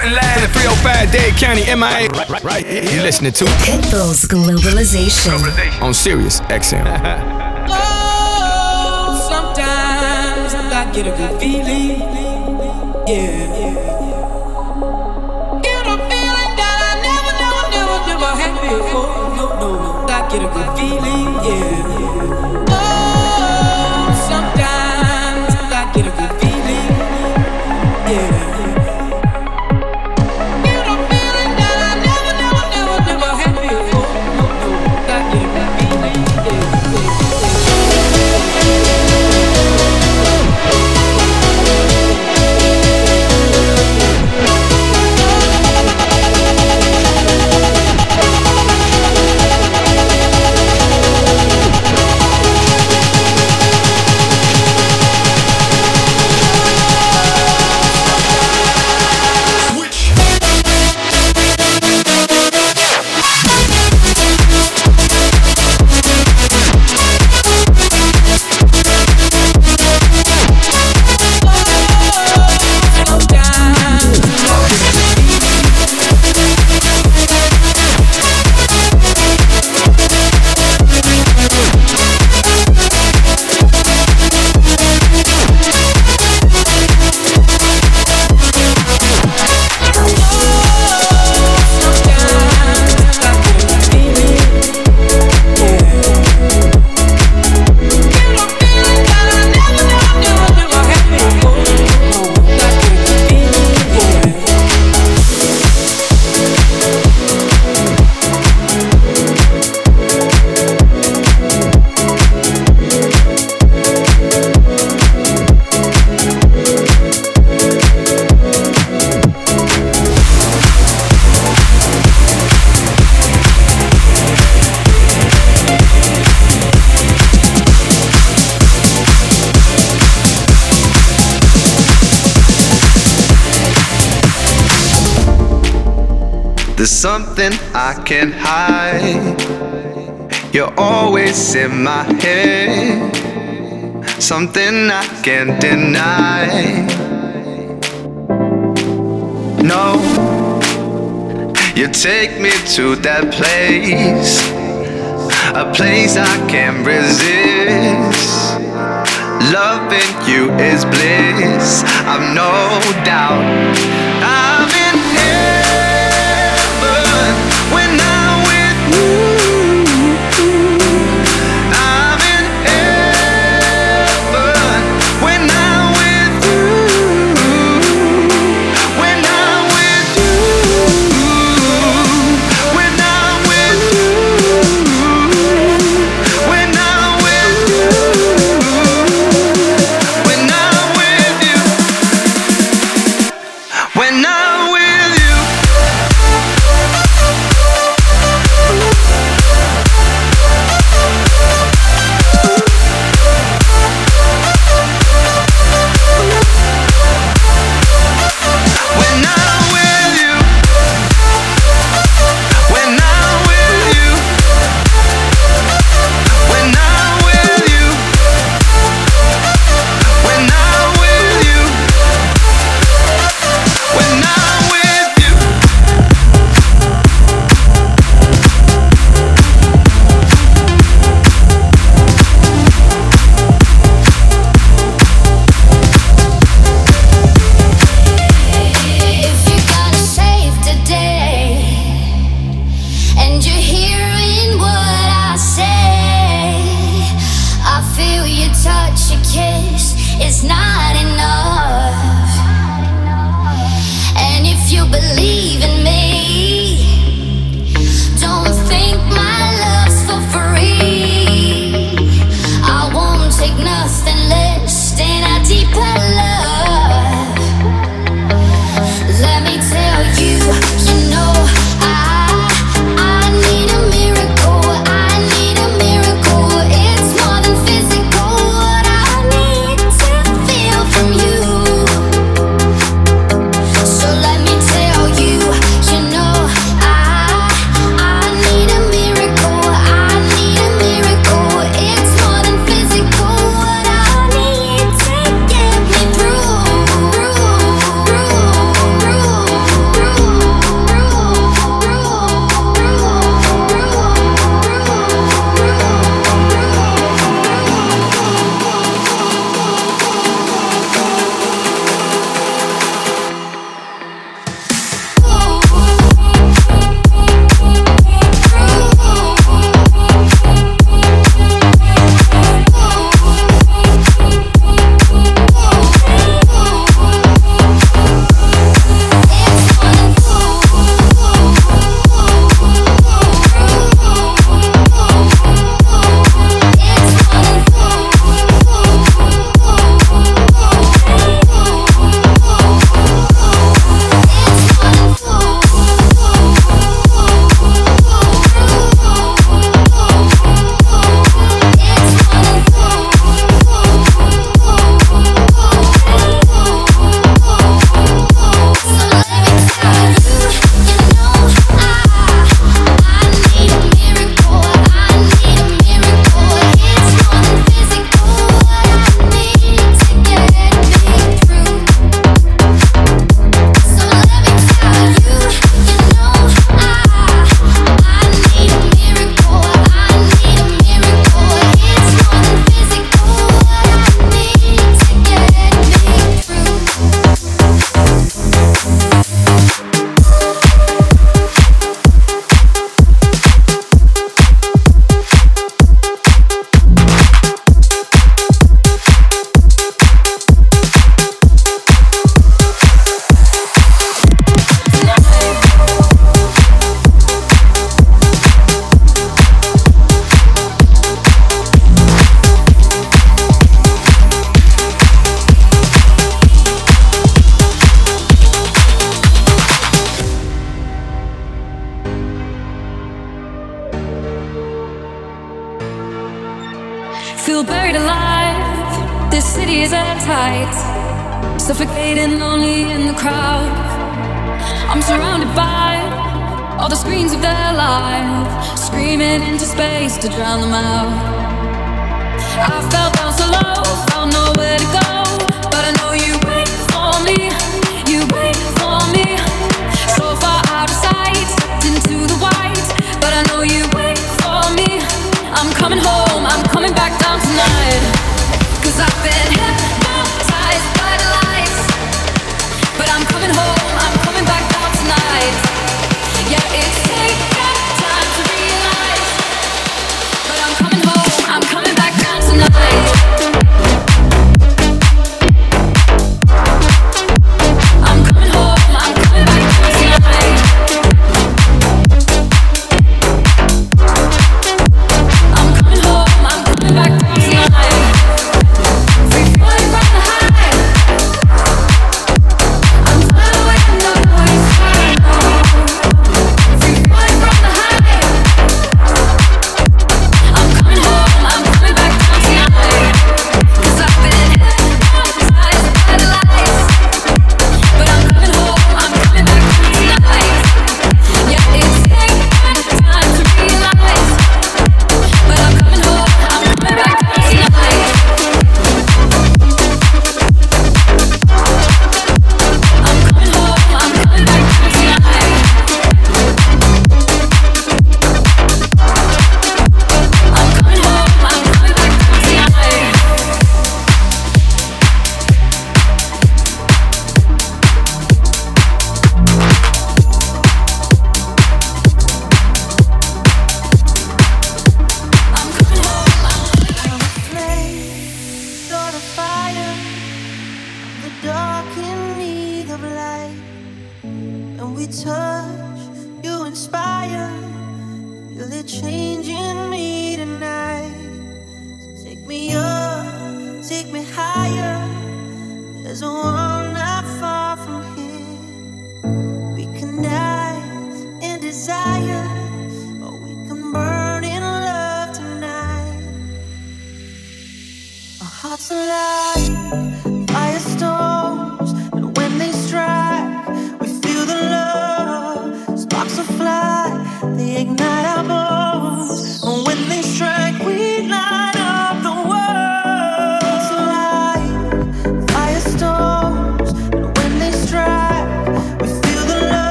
reporting live from the 305 Dade County, MIA. Right, right, right. You listening to Pitbull's Globalization on Sirius XM. oh, sometimes I get a good feeling. Yeah. Get a feeling that I never, never, never, never had before. No, no, no. I get a good feeling. Yeah. There's something I can't hide. You're always in my head. Something I can't deny. No, you take me to that place. A place I can't resist. Loving you is bliss. I've no doubt.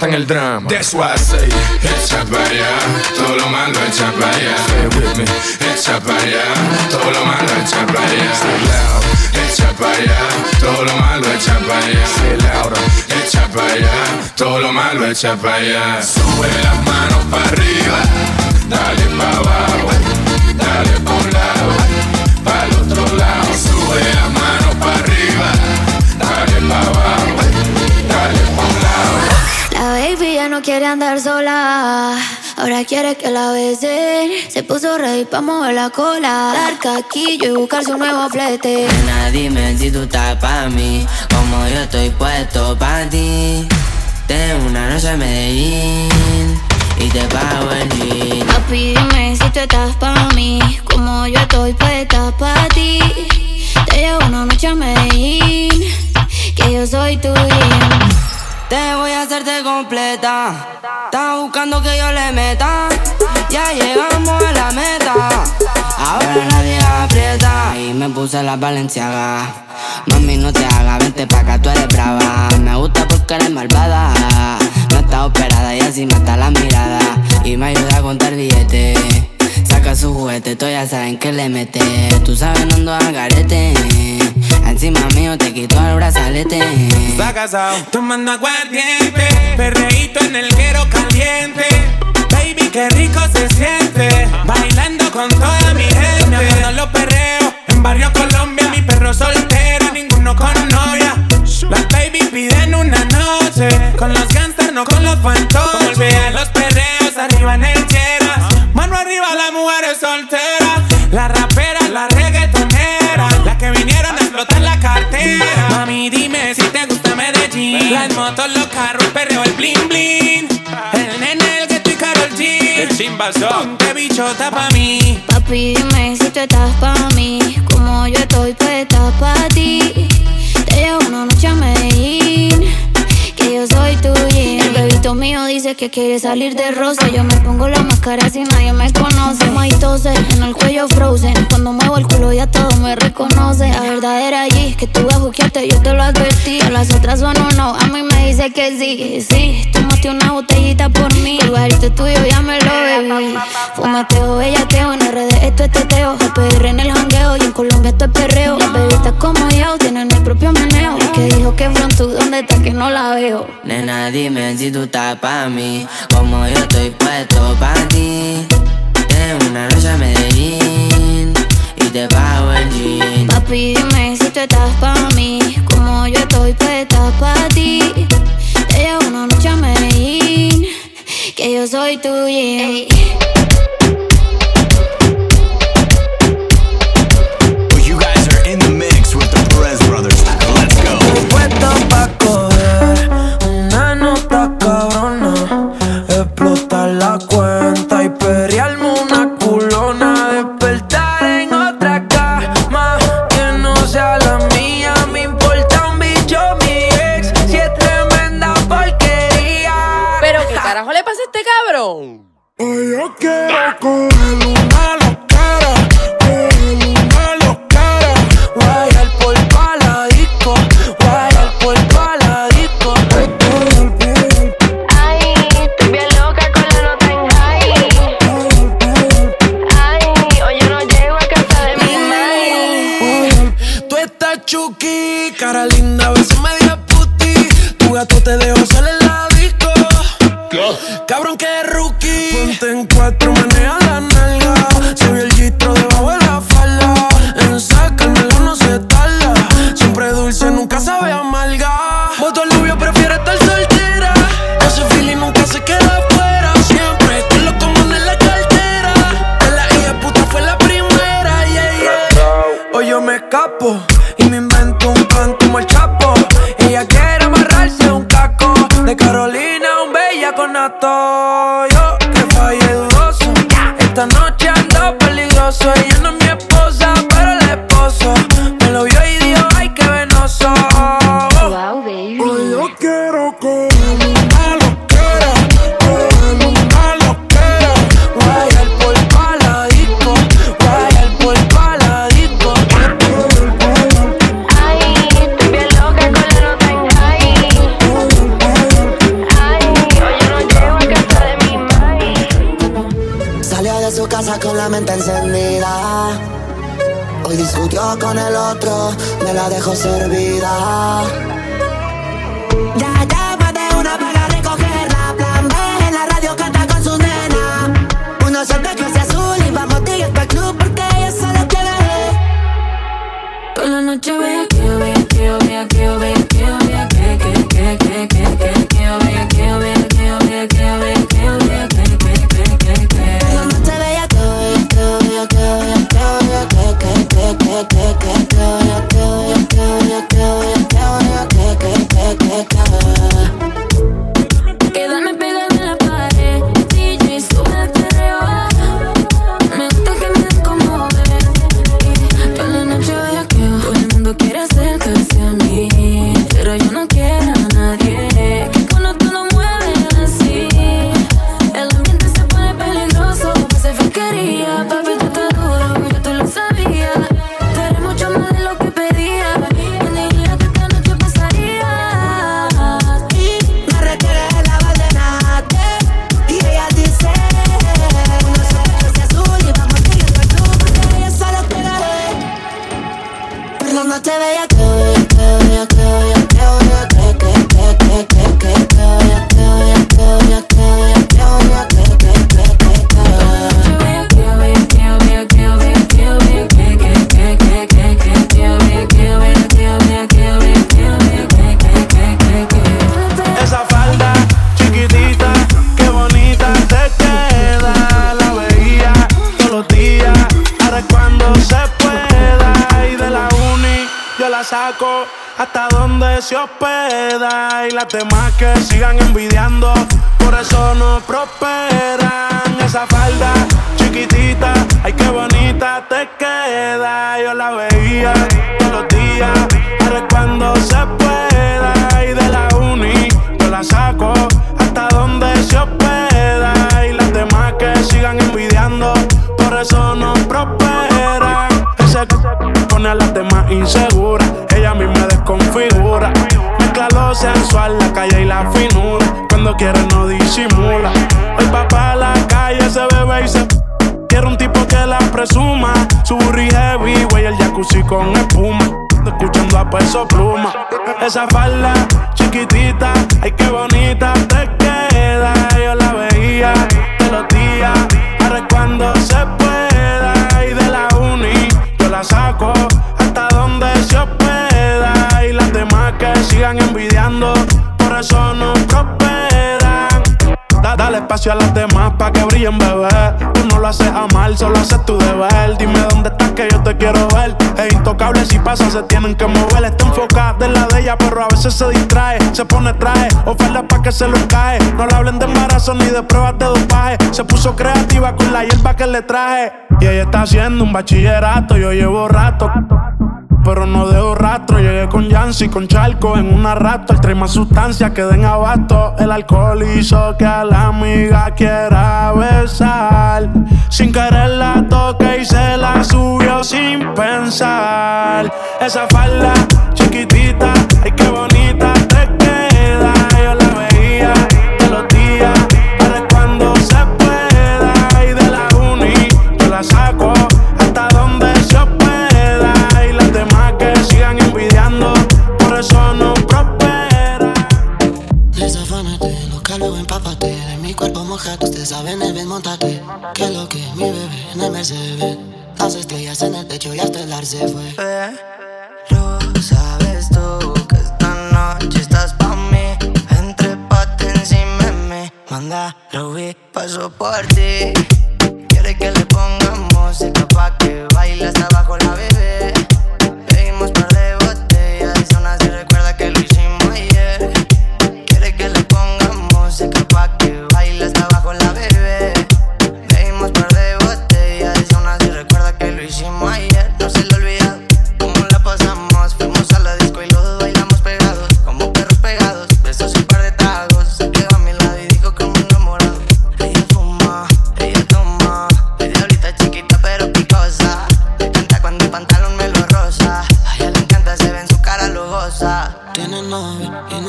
Encantan el drama. That's why I say, Echa para allá, todo lo malo echa para allá. stay with me. Echa para allá, todo lo malo echa para allá. Echa para allá, todo lo malo echa para allá. Say it louder. Echa para allá, todo lo malo echa para allá. Sube las manos para arriba, dale para abajo, dale pa' no quiere andar sola. Ahora quiere que la besen. Se puso ready pa' mover la cola. Dar caquillo y buscarse un nuevo flete. Nena, dime si tú estás pa' mí, como yo estoy puesto pa' ti. Tengo una noche en Medellín y te pago el jean. Papi, dime si tú estás pa' mí. Como yo estoy puesta pa' ti. Te llevo una noche a Medellín. Que yo soy tu bien. Te voy a hacerte completa. Estás buscando que yo le meta. Ya llegamos a la meta. Ahora nadie aprieta. Y me puse la valenciaga. Mami, no te hagas, vente pa' acá, tú eres brava. Me gusta porque eres malvada. No está operada y así mata la mirada. Y me ayuda a contar billetes. Saca su juguete, tú ya saben que le mete. Tú sabes, no ando al garete. Encima mío te quito el brazalete. Está casado, tomando aguardiente, perreíto en el guero caliente. Baby, qué rico se siente, bailando con toda mi gente. Me acuerdo los perreos, en Barrio Colombia, mi perro soltero, ninguno con novia. Las baby piden una noche, con los gangsters, no con los fantoches. Olviden los perreos, arriba en el cheras. Mano arriba, las mujeres solteras. La rapera, la reggaetonera, las que vinieron a explotar la cartera. Mami, dime si te gusta Medellín. Las motos, los carros, el perreo, el bling bling. El nene, el gueto y Karol G. El chimbazo. Ponte bichota pa' mí. Papi, dime si tú estás pa' mí. Como yo estoy puesta pa' ti. Te llevo una noche a Medellín. Que yo soy tuya. Mío dice que quiere salir de rosa. Yo me pongo la máscara si nadie me conoce. May tose, en el cuello frozen. Cuando muevo el culo ya todo me reconoce. La verdadera allí, que tú vas a yo te lo advertí. A las otras son un a mí me dice que sí. Sí, tomaste una botellita por mí. El barito tuyo ya me lo bebí. Fumateo, bellateo, en RD esto es teteo. PR en el jangueo y en Colombia esto es perreo. Las bebitas como yo tienen el propio meneo. El que dijo que pronto, ¿dónde está que no la veo? Nena, dime si tú estás pa' mí, como yo estoy puesto pa' ti. Tengo una noche en Medellín y te pago el jean. Papi, dime si tú estás pa' mí, como yo estoy puesta pa' ti. Te llevo una noche a Medellín, que yo soy tuya. Well, la cuenta yo Y las demás que sigan envidiando, por eso no prosperan. Esa falda chiquitita, ay qué bonita te queda. Yo la veía todos los días, ahora cuando se pueda. Y de la uni yo la saco hasta donde se hospeda. Y las demás que sigan envidiando, por eso no prosperan. Ese pone a las demás inseguras, ella a mí me desconfigura. Sensual, la calle y la finura. Cuando quiere no disimula. Hoy va pa' la calle, se bebe y se Quiero un tipo que la presuma. Su burri heavy, güey, el jacuzzi con espuma. Escuchando a peso pluma. Esa falda chiquitita, ay, qué bonita te queda. Yo la veía todos los días, ahora cuando se pueda. Y de la uni, yo la saco demás que sigan envidiando, por eso no prosperan. Da- dale espacio a las demás pa' que brillen, bebé. Tú no lo haces a mal, solo haces tu deber. Dime dónde estás que yo te quiero ver. Es intocable si pasa, se tienen que mover. Está enfocada de la de ella, pero a veces se distrae. Se pone traje, oferta pa' que se lo cae. No le hablen de embarazo ni de pruebas de dopaje. Se puso creativa con la hierba que le traje. Y ella está haciendo un bachillerato, yo llevo rato. Pero no dejo rastro, llegué con Yancy, con Charco en una rato. El trae más sustancia que den abasto. El alcohol hizo que a la amiga quiera besar. Sin querer la toque y se la subió sin pensar. Esa falda chiquitita, ay qué bonita ustedes saben el montate Que lo que mi bebé en el Mercedes. Las estrellas en el techo y hasta el ar se fue. Pero sabes tú que esta noche estás pa' mí. Entrépate encima de mí. Manda, Ruby, paso por ti. Quiere que le pongamos música pa' que baile hasta abajo la bebé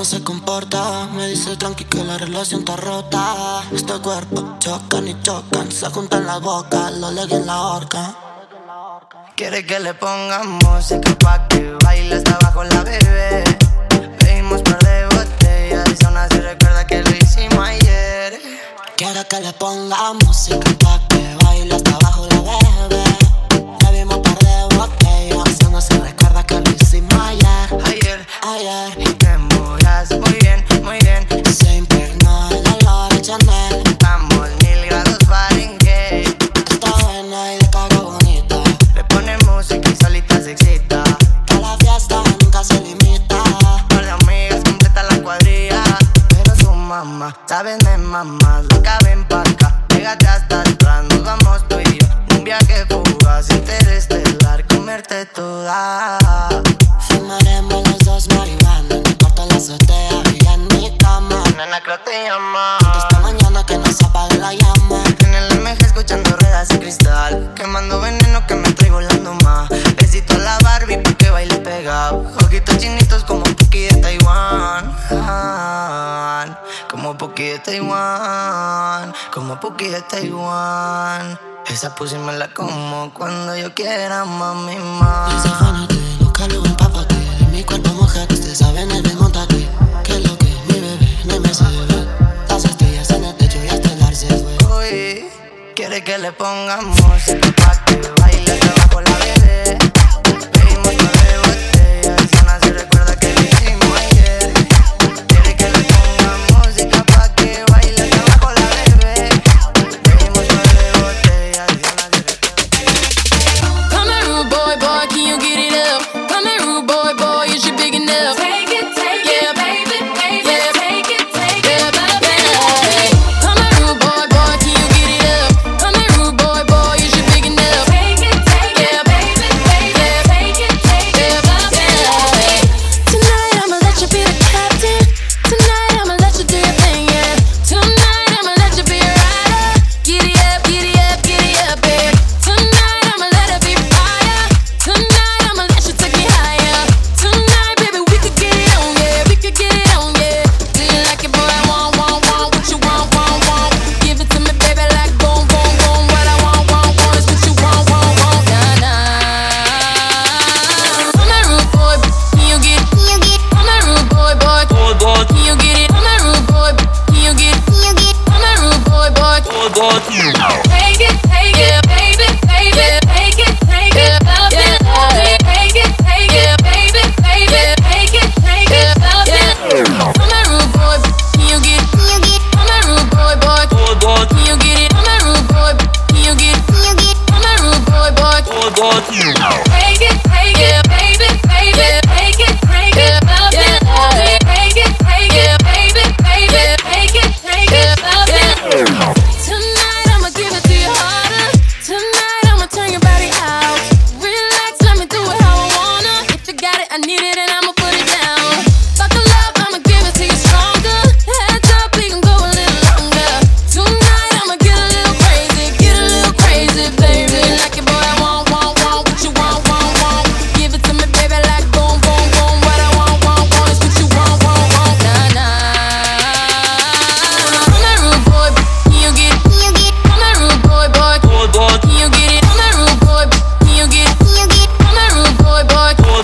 no se comporta. Me dice tranqui que la relación está rota. Este cuerpo chocan y chocan, se juntan las bocas, lo leguen en la horca. Quiere que le ponga música pa' que baile hasta abajo la bebé. Pedimos par de botellas y aún así recuerda que lo hicimos ayer. Quiero que le ponga música pa' que baile hasta abajo la bebé. Le dimos par de botellas, y no se recuerda que lo hicimos ayer. Ayer, Ayer, sabes de mamá, loca ven pa' acá. Pégate hasta atrás, nos vamos tú y yo. Un viaje fugaz, interestelar, comerte toda. Taiwán. Como Puki de Taiwán. Esa pussy me la como cuando yo quiera, mami, más. Desafánate, búscalo, empápate. De mi cuerpo mojate, usted sabe, nene, montate. Que lo que mi bebé, no me se ve. Las estrellas en el techo y hasta el arce fue. Uy, quiere que le pongamos música pa' que baile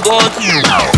One.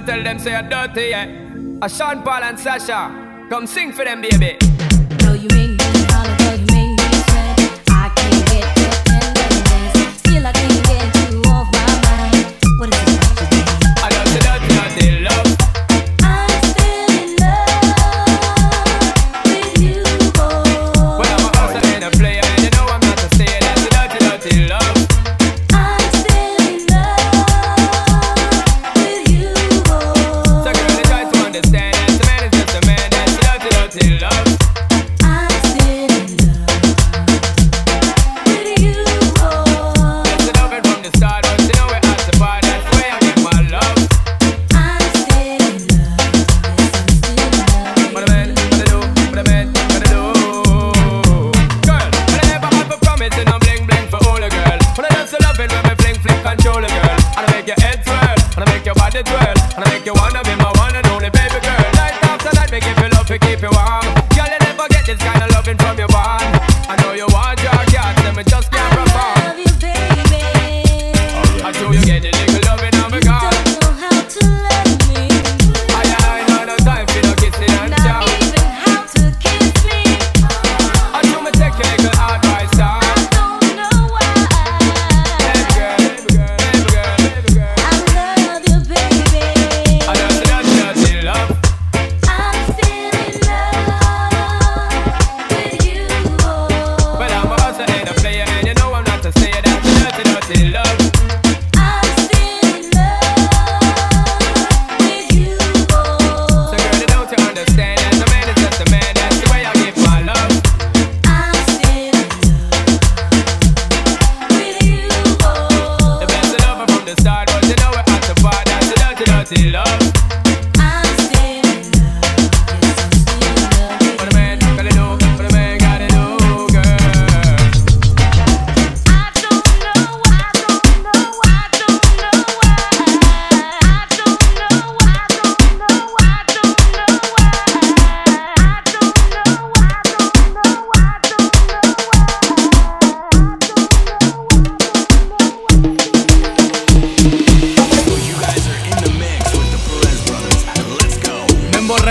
tell them say you're dirty, yeah. A Sean Paul and Sasha, come sing for them, baby.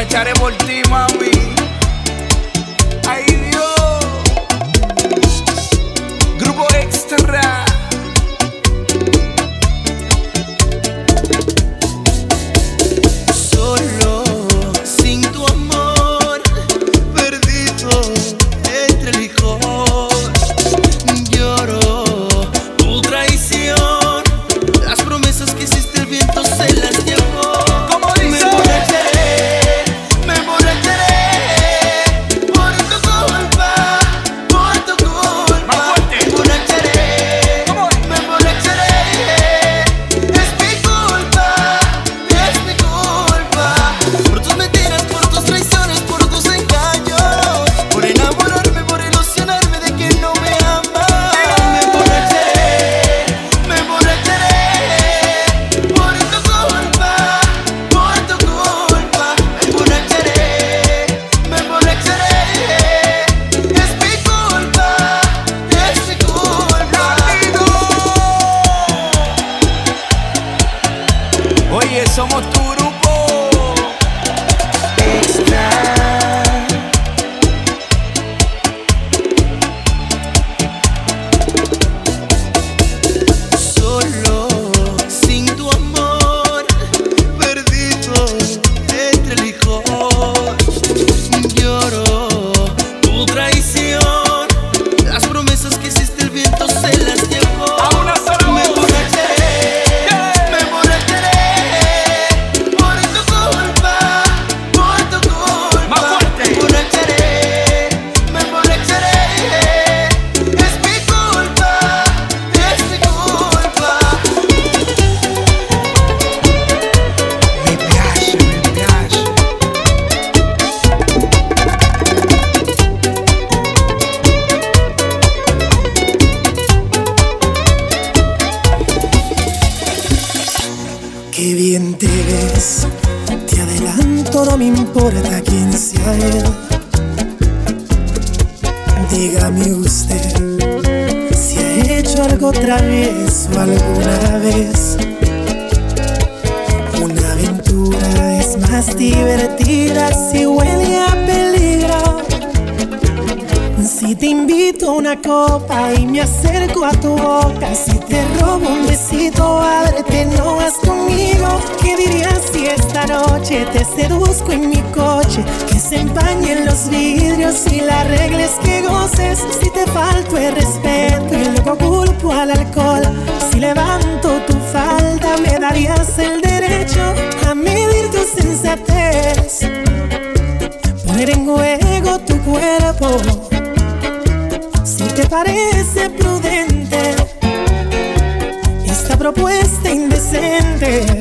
echaré por ti, mami. refresco en mi coche, que se empañen los vidrios y la regla es que goces. Si te falto el respeto y luego culpo al alcohol, si levanto tu falta me darías el derecho a medir tu sensatez. Poner en juego tu cuerpo, si te parece prudente esta propuesta indecente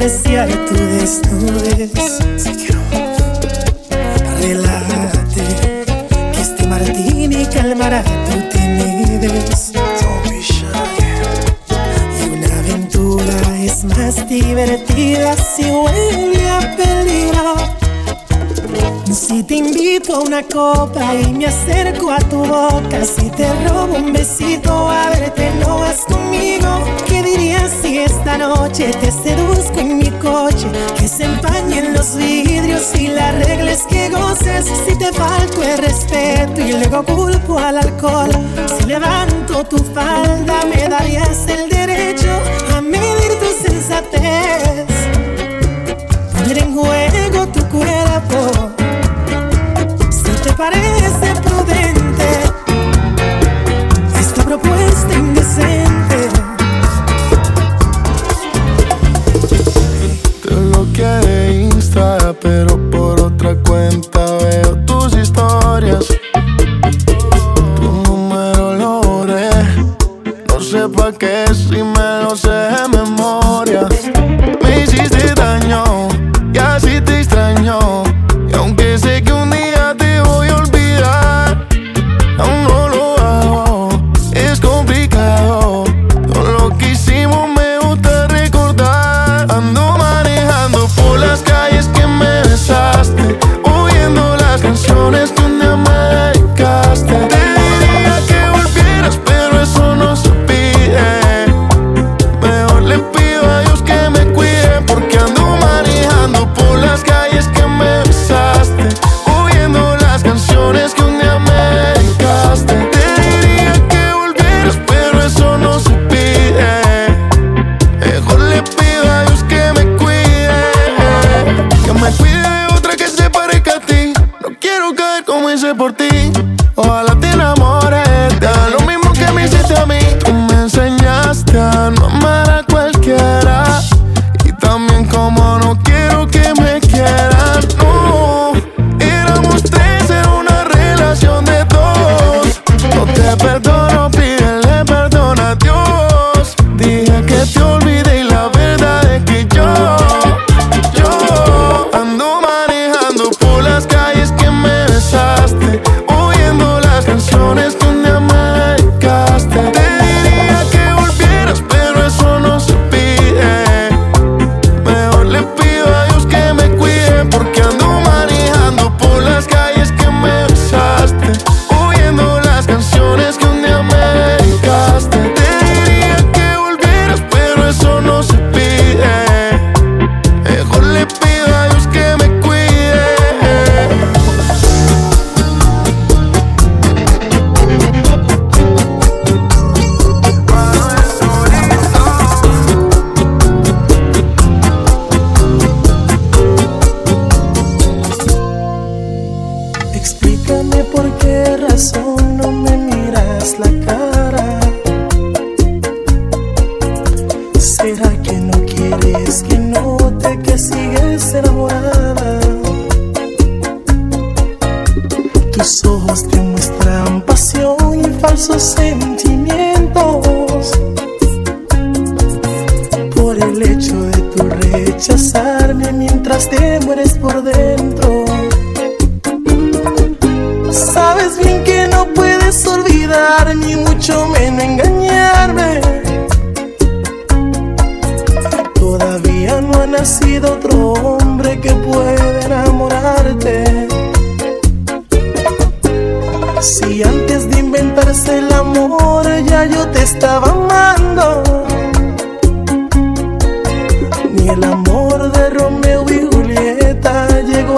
apreciar tu desnudez. Relájate, que este martini calmará tu timidez. Y una aventura es más divertida si huele a peligro. Si te invito a una copa y me acerco a tu boca, si te robo un besito, a verte no vas conmigo. Que si esta noche te seduzco en mi coche? Que se empañen los vidrios y la regla es que goces. Si te falto el respeto y luego culpo al alcohol. Si levanto tu falda, me darías el derecho a medir tu sensatez. Poner en juego tu cuerpo. Si te parece quieres ver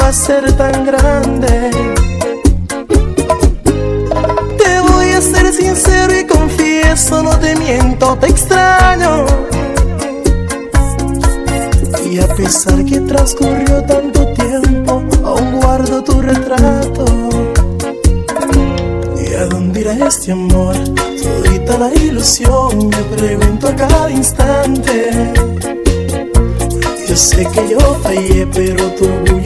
llegó a ser tan grande. Te voy a ser sincero y confieso, no te miento, te extraño. Y a pesar que transcurrió tanto tiempo, aún guardo tu retrato. ¿Y a dónde irá este amor? Todita la ilusión, me pregunto a cada instante. Yo sé que yo fallé, pero tu orgullo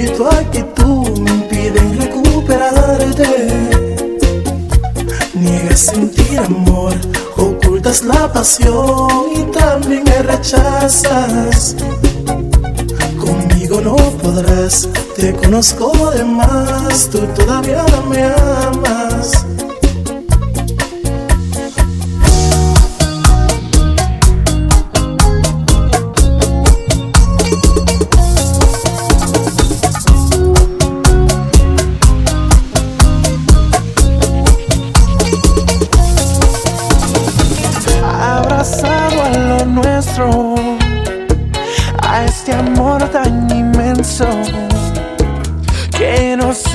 la pasión y también me rechazas. Conmigo no podrás, te conozco de más, tú todavía me amas.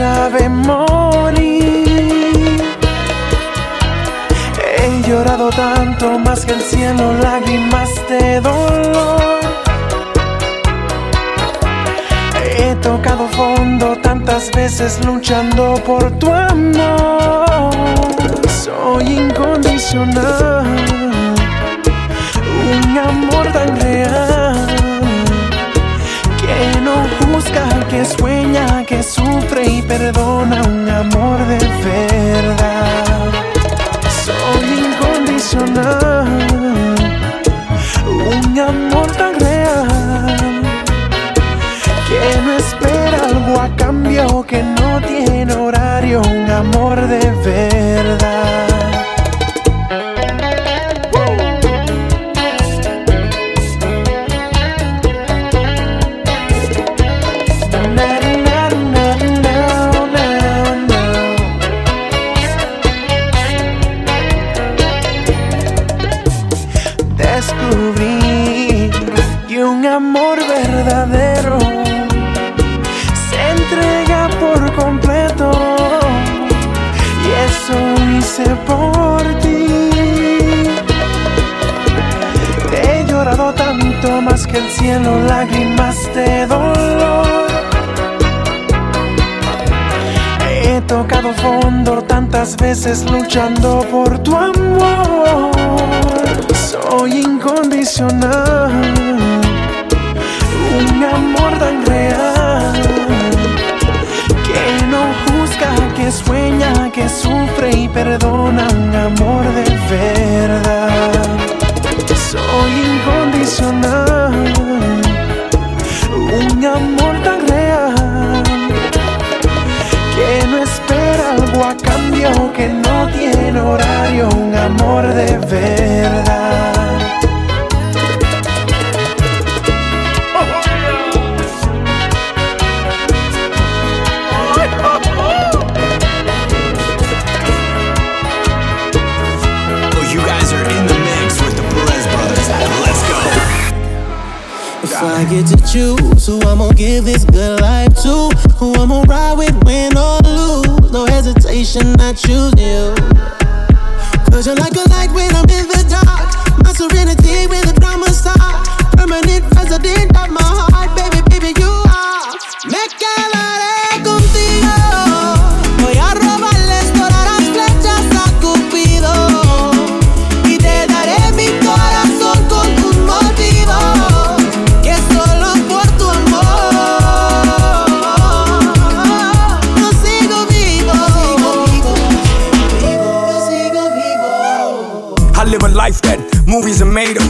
Sabe morir. He llorado tanto más que el cielo, lágrimas de dolor. He tocado fondo tantas veces luchando por tu amor. Soy incondicional, y perdona, un amor de verdad. Soy incondicional, choose you. Cause you're like a light when I'm in the dark, my serenity when the drama start, permanent resident of my heart,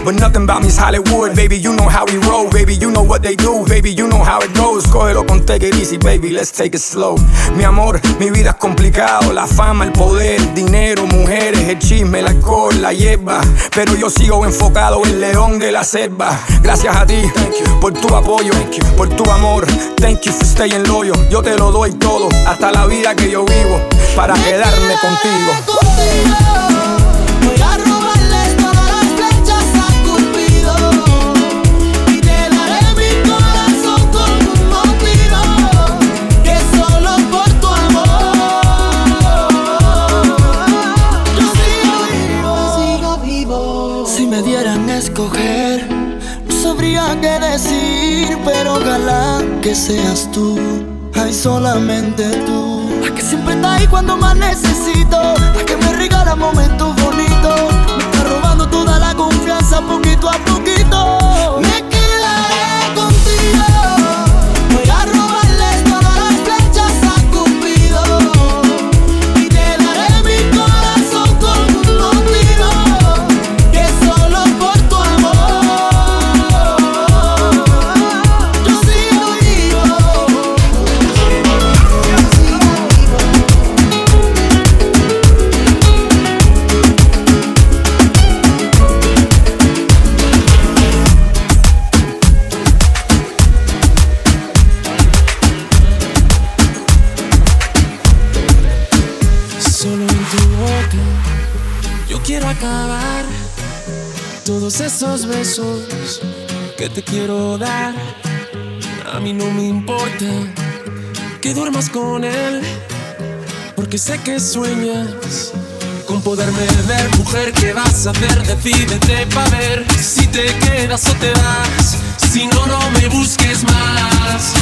but nothing about me's Hollywood. Baby, you know how we roll. Baby, you know what they do. Baby, you know how it goes. Cógelo con take it easy, baby. Let's take it slow. Mi amor, mi vida es complicado. La fama, el poder, dinero, mujeres, el chisme, el alcohol, la hierba. Pero yo sigo enfocado en león de la selva. Gracias a ti por tu apoyo, por tu amor. Thank you for staying loyal. Yo te lo doy todo, hasta la vida que yo vivo, para quedarme contigo. Que seas tú, ay solamente tú. La que siempre está ahí cuando más necesito, la que me regala momentos bonitos, me está robando toda la confianza poquito a poquito. Besos que te quiero dar. A mí no me importa que duermas con él, porque sé que sueñas con poderme ver. Mujer, ¿qué vas a hacer? Decídete pa' ver si te quedas o te vas. Si no, no me busques más.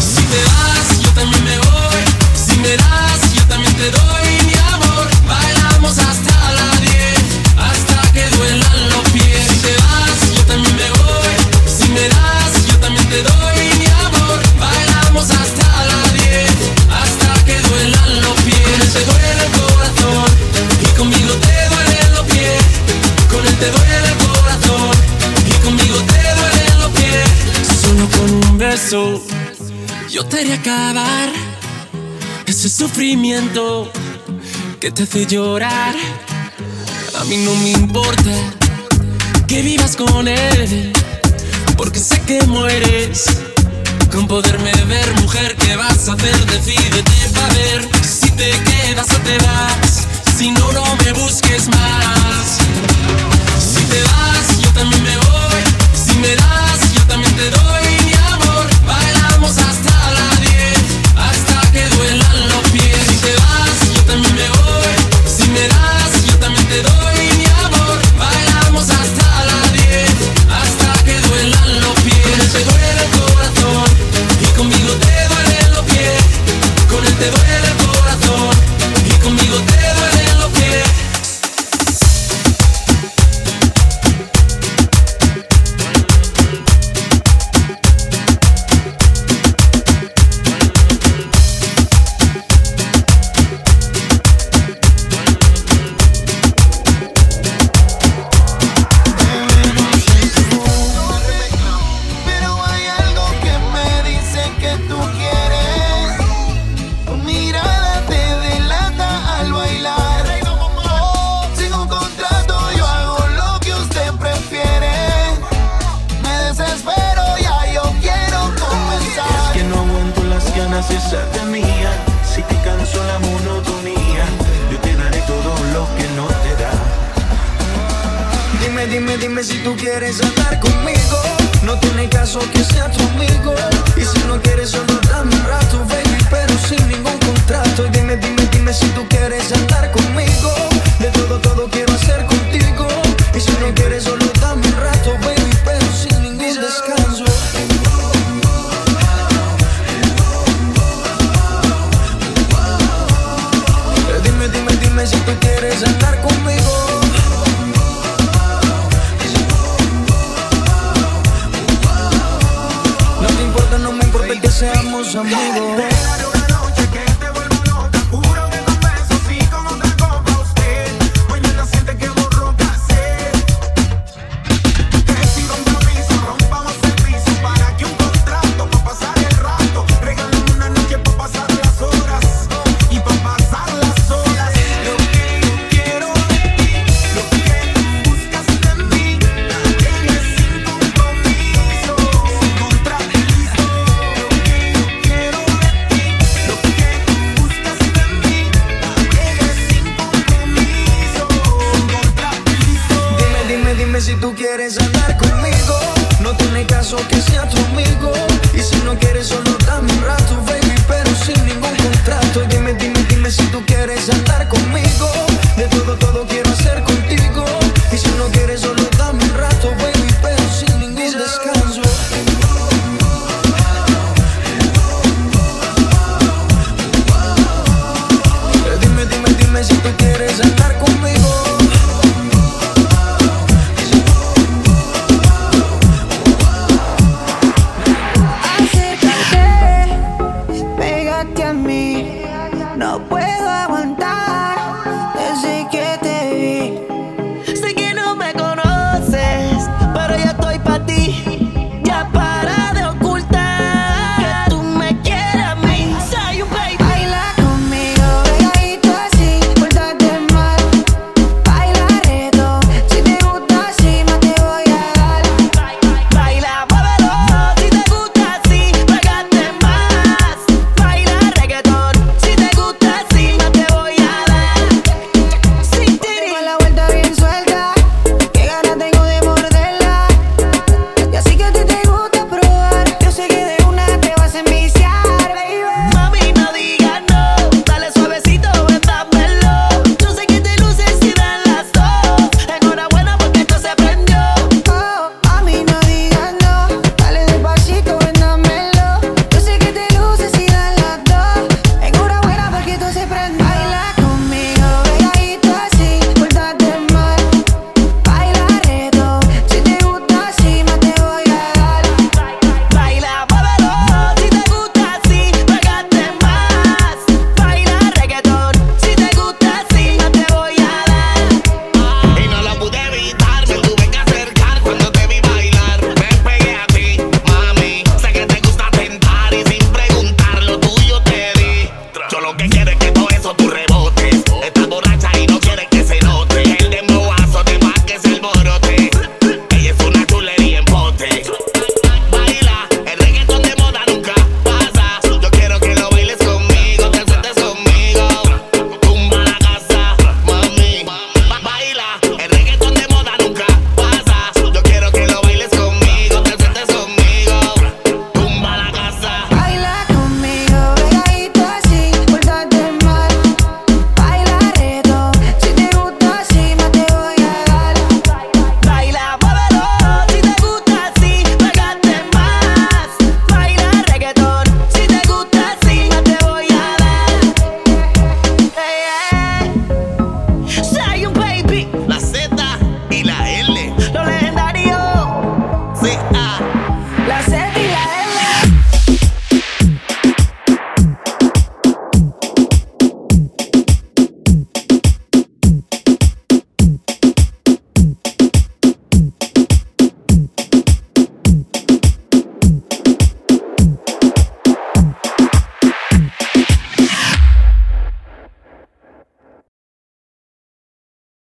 Si te vas, yo también me voy. Si me das, yo también te doy mi amor. Bailamos hasta la yo te haré acabar ese sufrimiento que te hace llorar. A mí no me importa que vivas con él, porque sé que mueres con poderme ver, mujer. ¿Qué vas a hacer? Decídete para ver si te quedas o te vas. Si no, no me busques más. Si te vas, yo también me voy. Si me das, yo también te doy mi amor. Bailamos hasta la